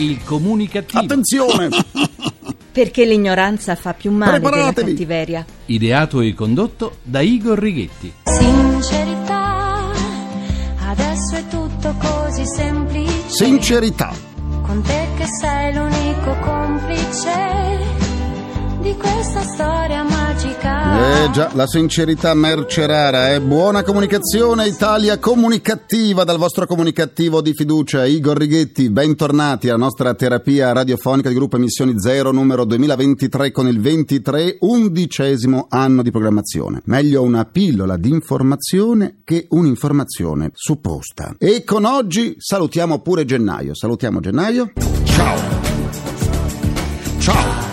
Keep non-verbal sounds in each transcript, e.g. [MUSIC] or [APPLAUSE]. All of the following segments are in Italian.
Il comunicativo. Attenzione! [LAUGHS] Perché l'ignoranza fa più male della Preparatevi. cattiveria. Ideato e condotto da Igor Righetti. Sincerità, adesso è tutto così semplice. Sincerità. Con te che sei l'unico complice di questa storia magica. Eh già, la sincerità merce rara, eh. Buona comunicazione, Italia comunicativa dal vostro comunicativo di fiducia, Igor Righetti. Bentornati alla nostra terapia radiofonica di gruppo Emissioni Zero numero 2023 con il 23 undicesimo anno di programmazione. Meglio una pillola di informazione che un'informazione supposta. E con oggi salutiamo pure gennaio. Salutiamo gennaio. Ciao. Ciao.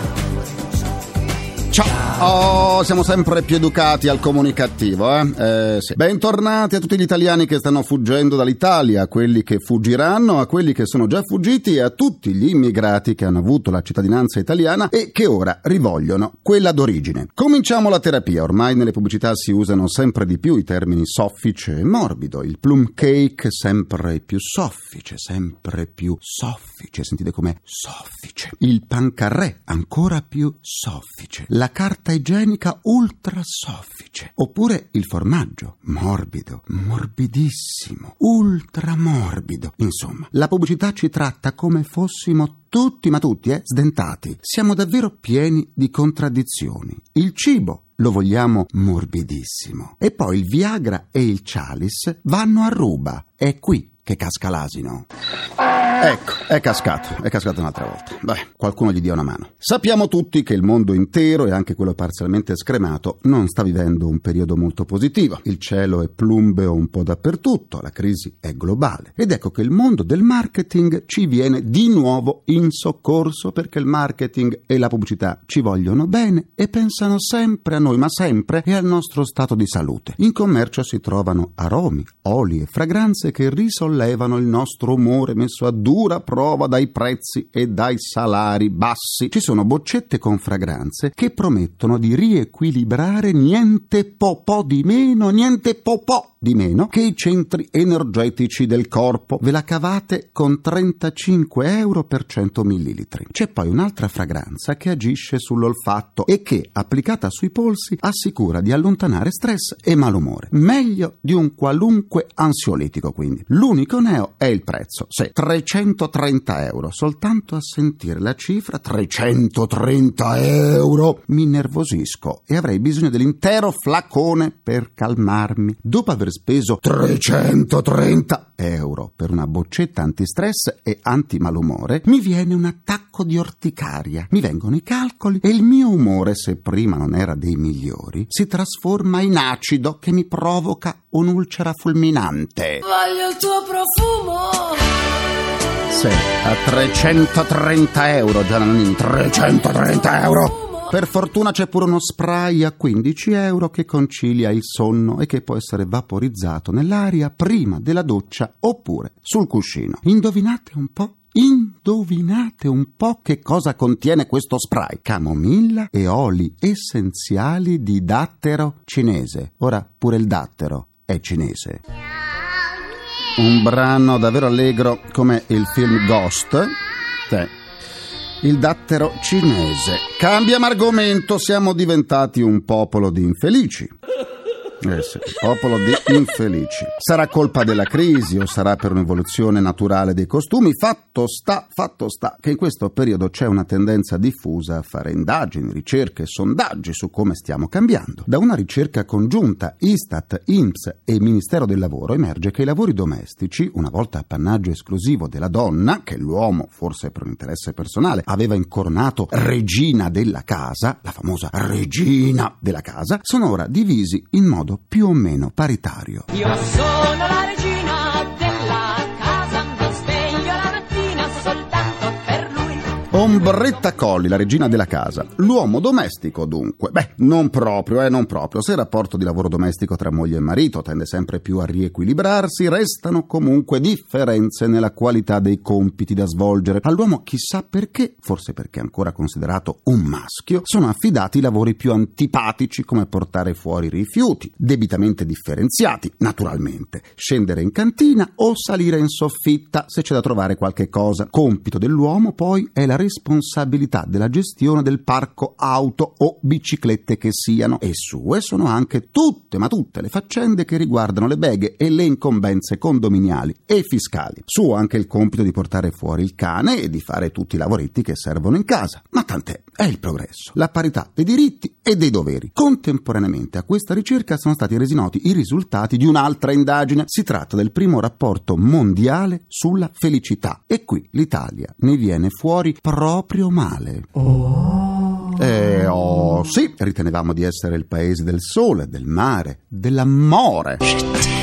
Ciao! Oh, siamo sempre più educati al comunicativo, eh? eh sì. Bentornati a tutti gli italiani che stanno fuggendo dall'Italia, a quelli che fuggiranno, a quelli che sono già fuggiti e a tutti gli immigrati che hanno avuto la cittadinanza italiana e che ora rivogliono quella d'origine. Cominciamo la terapia. Ormai nelle pubblicità si usano sempre di più i termini soffice e morbido. Il plum cake sempre più soffice, sempre più soffice. Sentite com'è soffice. Il pancarré ancora più soffice. La carta igienica ultra soffice. Oppure il formaggio morbido, morbidissimo, ultra morbido. Insomma, la pubblicità ci tratta come fossimo tutti, ma tutti, eh, sdentati. Siamo davvero pieni di contraddizioni. Il cibo lo vogliamo morbidissimo. E poi il Viagra e il Chalice vanno a ruba. È qui che casca l'asino. Ecco, è cascato, è cascato un'altra volta. Beh, qualcuno gli dia una mano. Sappiamo tutti che il mondo intero e anche quello parzialmente scremato non sta vivendo un periodo molto positivo. Il cielo è plumbeo un po' dappertutto, la crisi è globale. Ed ecco che il mondo del marketing ci viene di nuovo in soccorso perché il marketing e la pubblicità ci vogliono bene e pensano sempre a noi, ma sempre e al nostro stato di salute. In commercio si trovano aromi, oli e fragranze che risollevano il nostro umore messo a dura prova dai prezzi e dai salari bassi. Ci sono boccette con fragranze che promettono di riequilibrare niente po' po' di meno, niente po' po' di meno che i centri energetici del corpo. Ve la cavate con 35 euro per 100 millilitri. C'è poi un'altra fragranza che agisce sull'olfatto e che, applicata sui polsi, assicura di allontanare stress e malumore. Meglio di un qualunque ansiolitico, quindi. L'unico neo è il prezzo. Se 330 euro. Soltanto a sentire la cifra 330 euro mi nervosisco e avrei bisogno dell'intero flacone per calmarmi. Dopo aver speso 330 euro per una boccetta antistress e antimalumore, mi viene un attacco di orticaria. Mi vengono i calcoli e il mio umore, se prima non era dei migliori, si trasforma in acido che mi provoca un'ulcera fulminante. Voglio il tuo profumo. Sì, a 330 euro, Giannini, 330 euro! Per fortuna c'è pure uno spray a 15 euro che concilia il sonno e che può essere vaporizzato nell'aria prima della doccia oppure sul cuscino. Indovinate un po'? Indovinate un po' che cosa contiene questo spray? Camomilla e oli essenziali di dattero cinese. Ora pure il dattero è cinese. Un brano davvero allegro come il film Ghost. Sì. Il dattero cinese. Cambiamo argomento, siamo diventati un popolo di infelici. Eh sì, popolo di infelici. Sarà colpa della crisi o sarà per un'evoluzione naturale dei costumi? Fatto sta, fatto sta che in questo periodo c'è una tendenza diffusa a fare indagini, ricerche, sondaggi su come stiamo cambiando. Da una ricerca congiunta Istat, INPS e Ministero del Lavoro emerge che i lavori domestici, una volta appannaggio esclusivo della donna, che l'uomo, forse per un interesse personale, aveva incoronato regina della casa, la famosa regina della casa, sono ora divisi in modo più o meno paritario. Io sono la Ombretta Colli, la regina della casa. L'uomo domestico, dunque. Beh, non proprio, eh, non proprio. Se il rapporto di lavoro domestico tra moglie e marito tende sempre più a riequilibrarsi, restano comunque differenze nella qualità dei compiti da svolgere. All'uomo, chissà perché, forse perché è ancora considerato un maschio, sono affidati i lavori più antipatici come portare fuori rifiuti, debitamente differenziati, naturalmente, scendere in cantina o salire in soffitta se c'è da trovare qualche cosa. Compito dell'uomo poi è la responsabilità della gestione del parco auto o biciclette che siano e sue sono anche tutte, ma tutte le faccende che riguardano le beghe e le incombenze condominiali e fiscali. Suo anche il compito di portare fuori il cane e di fare tutti i lavoretti che servono in casa. Ma tant'è, è il progresso, la parità dei diritti e dei doveri. Contemporaneamente a questa ricerca sono stati resi noti i risultati di un'altra indagine. Si tratta del primo rapporto mondiale sulla felicità e qui l'Italia ne viene fuori proprio male. Oh. Eh, oh, sì, ritenevamo di essere il paese del sole, del mare, dell'amore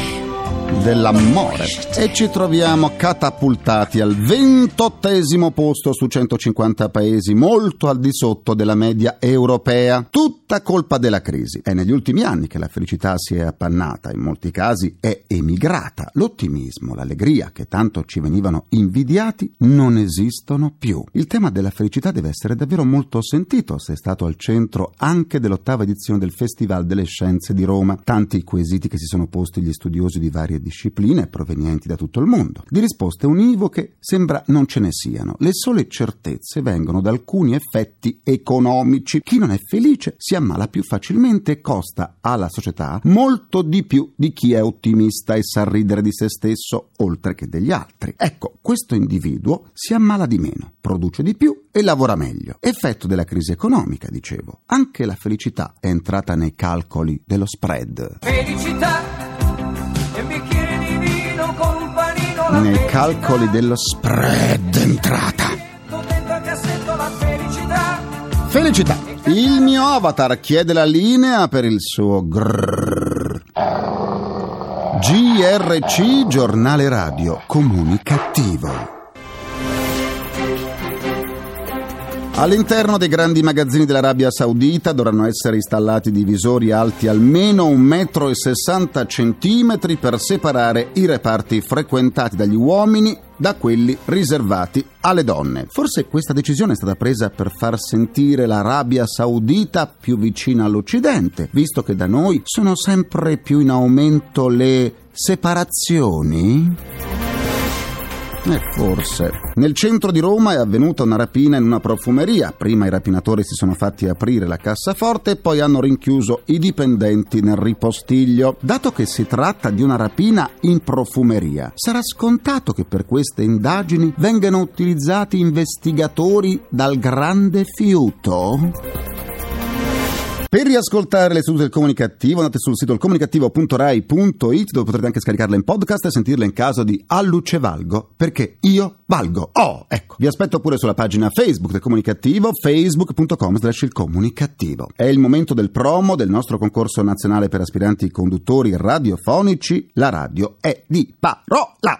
dell'amore e ci troviamo catapultati al ventottesimo posto su 150 paesi, molto al di sotto della media europea. Tutta colpa della crisi. È negli ultimi anni che la felicità si è appannata, in molti casi è emigrata. L'ottimismo, l'allegria che tanto ci venivano invidiati non esistono più. Il tema della felicità deve essere davvero molto sentito se è stato al centro anche dell'ottava edizione del Festival delle Scienze di Roma. Tanti quesiti che si sono posti gli studiosi di varie discipline provenienti da tutto il mondo. Di risposte univoche sembra non ce ne siano. Le sole certezze vengono da alcuni effetti economici. Chi non è felice si ammala più facilmente e costa alla società molto di più di chi è ottimista e sa ridere di se stesso oltre che degli altri. Ecco, questo individuo si ammala di meno, produce di più e lavora meglio. Effetto della crisi economica, dicevo. Anche la felicità è entrata nei calcoli dello spread. Felicità nei calcoli dello spread entrata. Felicità. Il mio avatar chiede la linea per il suo grrr. GRC Giornale Radio Comunicativo. All'interno dei grandi magazzini dell'Arabia Saudita dovranno essere installati divisori alti almeno 1,60 m per separare i reparti frequentati dagli uomini da quelli riservati alle donne. Forse questa decisione è stata presa per far sentire l'Arabia Saudita più vicina all'Occidente, visto che da noi sono sempre più in aumento le separazioni? Eh, forse. Nel centro di Roma è avvenuta una rapina in una profumeria. Prima i rapinatori si sono fatti aprire la cassaforte e poi hanno rinchiuso i dipendenti nel ripostiglio. Dato che si tratta di una rapina in profumeria, sarà scontato che per queste indagini vengano utilizzati investigatori dal grande fiuto? Per riascoltare le sedute del comunicativo andate sul sito comunicativo.rai.it dove potrete anche scaricarle in podcast e sentirle in caso di Alluce Valgo, perché io valgo. Oh, ecco, vi aspetto pure sulla pagina Facebook del comunicativo, facebook.com slash il comunicativo. È il momento del promo del nostro concorso nazionale per aspiranti conduttori radiofonici. La radio è di parola.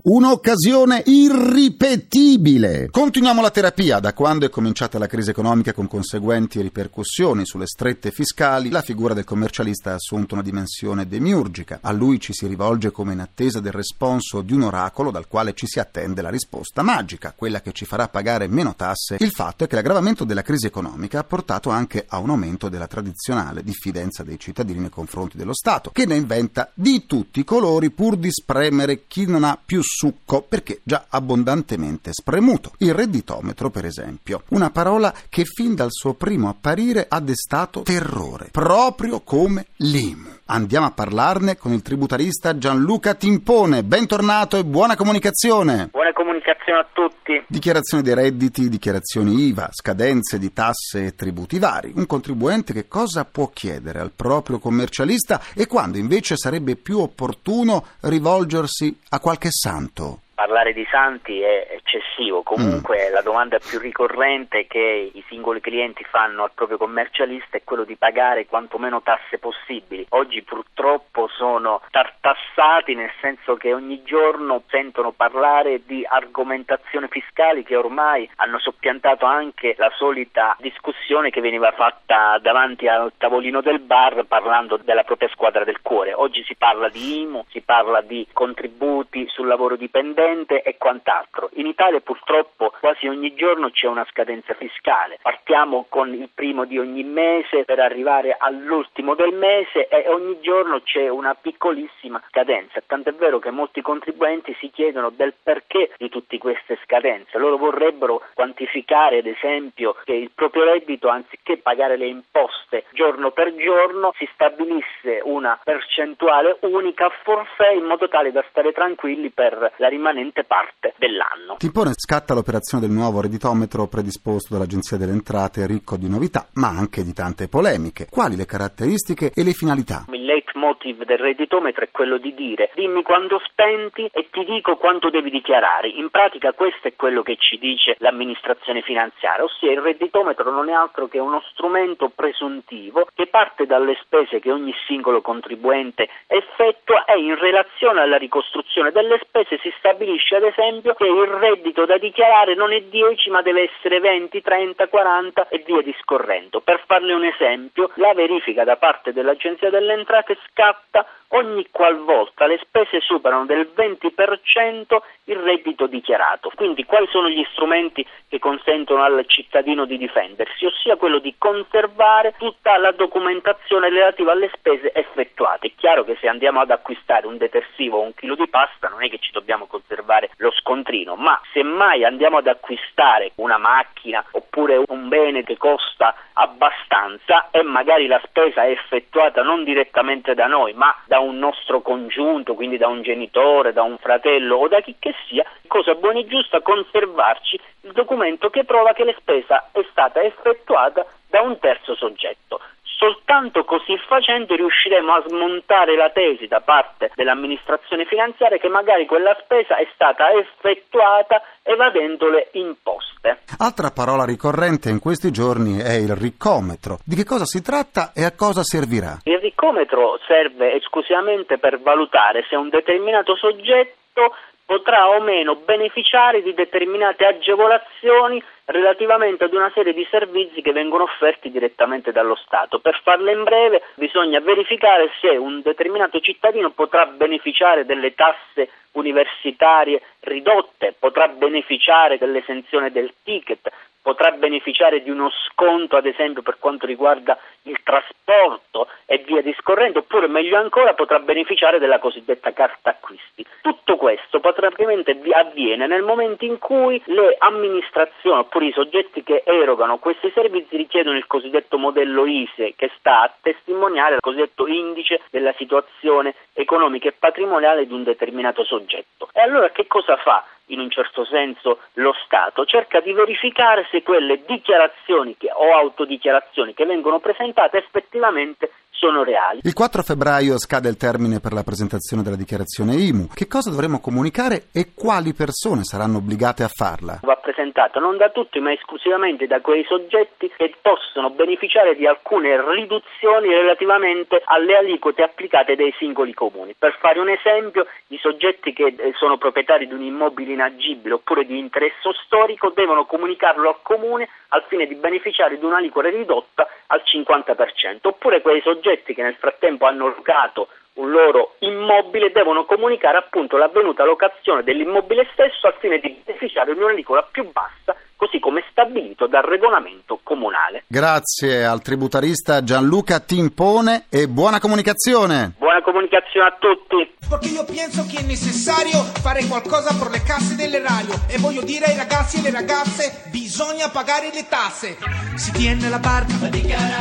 Un'occasione irripetibile. Continuiamo la terapia. Da quando è cominciata la crisi economica con conseguenti ripercussioni sulle strette fiscali, la figura del commercialista ha assunto una dimensione demiurgica. A lui ci si rivolge come in attesa del responso di un oracolo dal quale ci si attende la risposta magica, quella che ci farà pagare meno tasse. Il fatto è che l'aggravamento della crisi economica ha portato anche a un aumento della tradizionale diffidenza dei cittadini nei confronti dello Stato, che ne inventa di tutti i colori pur di spremere chi non ha più succo perché già abbondantemente spremuto. Il redditometro, per esempio, una parola che fin dal suo primo apparire ha destato terrore, proprio come l'IMU. Andiamo a parlarne con il tributarista Gianluca Timpone. Bentornato e buona comunicazione. Buona comunicazione a tutti. Dichiarazione dei redditi, dichiarazioni IVA, scadenze di tasse e tributi vari. Un contribuente che cosa può chiedere al proprio commercialista e quando invece sarebbe più opportuno rivolgersi a qualche santo? Parlare di santi è eccessivo, comunque mm. la domanda più ricorrente che i singoli clienti fanno al proprio commercialista è quello di pagare quanto meno tasse possibili. Oggi purtroppo sono tartassati nel senso che ogni giorno sentono parlare di argomentazioni fiscali che ormai hanno soppiantato anche la solita discussione che veniva fatta davanti al tavolino del bar parlando della propria squadra del cuore. Oggi si parla di IMU, si parla di contributi sul lavoro dipendente corrente e quant'altro. In Italia purtroppo quasi ogni giorno c'è una scadenza fiscale. Partiamo con il primo di ogni mese per arrivare all'ultimo del mese e ogni giorno c'è una piccolissima scadenza. Tant'è vero che molti contribuenti si chiedono del perché di tutte queste scadenze. Loro vorrebbero quantificare, ad esempio, che il proprio reddito, anziché pagare le imposte giorno per giorno, si stabilisse una percentuale unica a forfè in modo tale da stare tranquilli per la rimanenza rimanente parte dell'anno. Timpone scatta l'operazione del nuovo redditometro predisposto dall'Agenzia delle Entrate ricco di novità, ma anche di tante polemiche. Quali le caratteristiche e le finalità? Il leitmotiv del redditometro è quello di dire dimmi quando spenti e ti dico quanto devi dichiarare. In pratica questo è quello che ci dice l'amministrazione finanziaria, ossia il redditometro non è altro che uno strumento presuntivo che parte dalle spese che ogni singolo contribuente effettua e in relazione alla ricostruzione delle spese si stabilisce stabilisce ad esempio che il reddito da dichiarare non è 10 ma deve essere 20, 30, 40 e via discorrendo. Per farle un esempio, la verifica da parte dell'Agenzia delle Entrate scatta ogni qualvolta le spese superano del 20% il reddito dichiarato. Quindi quali sono gli strumenti che consentono al cittadino di difendersi? Ossia quello di conservare tutta la documentazione relativa alle spese effettuate. È chiaro che se andiamo ad acquistare un detersivo o un chilo di pasta non è che ci dobbiamo conservare lo scontrino, ma se mai andiamo ad acquistare una macchina oppure un bene che costa abbastanza e magari la spesa è effettuata non direttamente da noi ma da un nostro congiunto, quindi da un genitore, da un fratello o da chi che sia, cosa buona e giusta conservarci il documento che prova che la spesa è stata effettuata da un terzo soggetto. Soltanto così facendo riusciremo a smontare la tesi da parte dell'amministrazione finanziaria che magari quella spesa è stata effettuata evadendo le imposte. Altra parola ricorrente in questi giorni è il ricometro. Di che cosa si tratta e a cosa servirà? Il ricometro serve esclusivamente per valutare se un determinato soggetto potrà o meno beneficiare di determinate agevolazioni relativamente ad una serie di servizi che vengono offerti direttamente dallo Stato. Per farla in breve bisogna verificare se un determinato cittadino potrà beneficiare delle tasse universitarie ridotte, potrà beneficiare dell'esenzione del ticket, potrà beneficiare di uno sconto ad esempio per quanto riguarda il trasporto e via discorrendo, oppure meglio ancora potrà beneficiare della cosiddetta carta acquisti. Tutto questo praticamente avviene nel momento in cui le amministrazioni i soggetti che erogano questi servizi richiedono il cosiddetto modello ISE che sta a testimoniare il cosiddetto indice della situazione economica e patrimoniale di un determinato soggetto. E allora che cosa fa? in un certo senso lo Stato, cerca di verificare se quelle dichiarazioni che, o autodichiarazioni che vengono presentate effettivamente sono reali. Il 4 febbraio scade il termine per la presentazione della dichiarazione IMU. Che cosa dovremo comunicare e quali persone saranno obbligate a farla? Va presentata non da tutti ma esclusivamente da quei soggetti che possono beneficiare di alcune riduzioni relativamente alle aliquote applicate dai singoli comuni. Per fare un esempio, i soggetti che eh, sono proprietari di un immobile inagibile oppure di interesse storico devono comunicarlo al comune al fine di beneficiare di un'aliquota ridotta al 50%, oppure quei soggetti che nel frattempo hanno locato un loro immobile devono comunicare appunto l'avvenuta locazione dell'immobile stesso al fine di beneficiare di un'aliquota più bassa così come stabilito dal regolamento comunale. Grazie al tributarista Gianluca Timpone e buona comunicazione. Buona comunicazione a tutti. Perché io penso che è necessario fare qualcosa per le casse dell'erario e voglio dire ai ragazzi e alle ragazze bisogna pagare le tasse. Si tiene la parte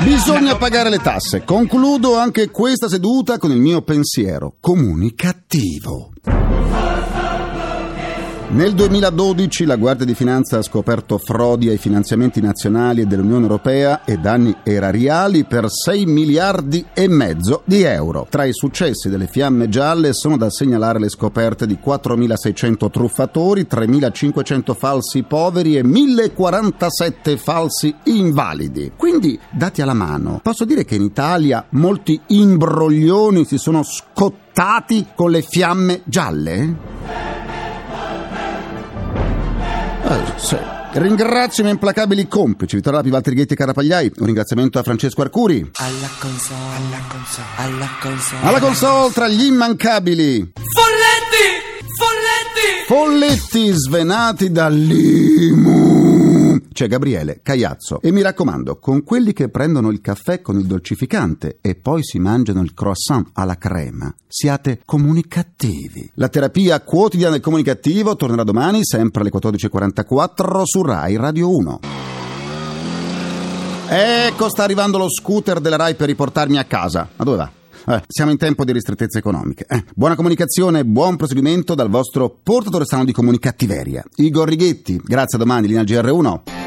Bisogna pagare le tasse. Concludo anche questa seduta con il mio pensiero comunicativo. Nel 2012 la Guardia di Finanza ha scoperto frodi ai finanziamenti nazionali e dell'Unione Europea e danni erariali per 6 miliardi e mezzo di euro. Tra i successi delle fiamme gialle sono da segnalare le scoperte di 4.600 truffatori, 3.500 falsi poveri e 1.047 falsi invalidi. Quindi, dati alla mano, posso dire che in Italia molti imbroglioni si sono scottati con le fiamme gialle? Sì. Ringrazio i miei implacabili complici, Vittorio Lapi, Valtteri Ghetti e Carapagliai. Un ringraziamento a Francesco Arcuri. Alla console, alla console, alla console. Alla console tra gli immancabili. Folletti! Folletti! Folletti svenati dall'IMU. C'è Gabriele, Caiazzo. E mi raccomando, con quelli che prendono il caffè con il dolcificante e poi si mangiano il croissant alla crema, siate comunicativi. La terapia quotidiana del comunicativo tornerà domani, sempre alle 14.44 su Rai Radio 1. Ecco, sta arrivando lo scooter della Rai per riportarmi a casa. Ma dove va? Eh, siamo in tempo di ristrettezze economiche. Eh, buona comunicazione buon proseguimento dal vostro portatore strano di comunicattiveria. Igor Righetti, grazie a domani, linea GR1.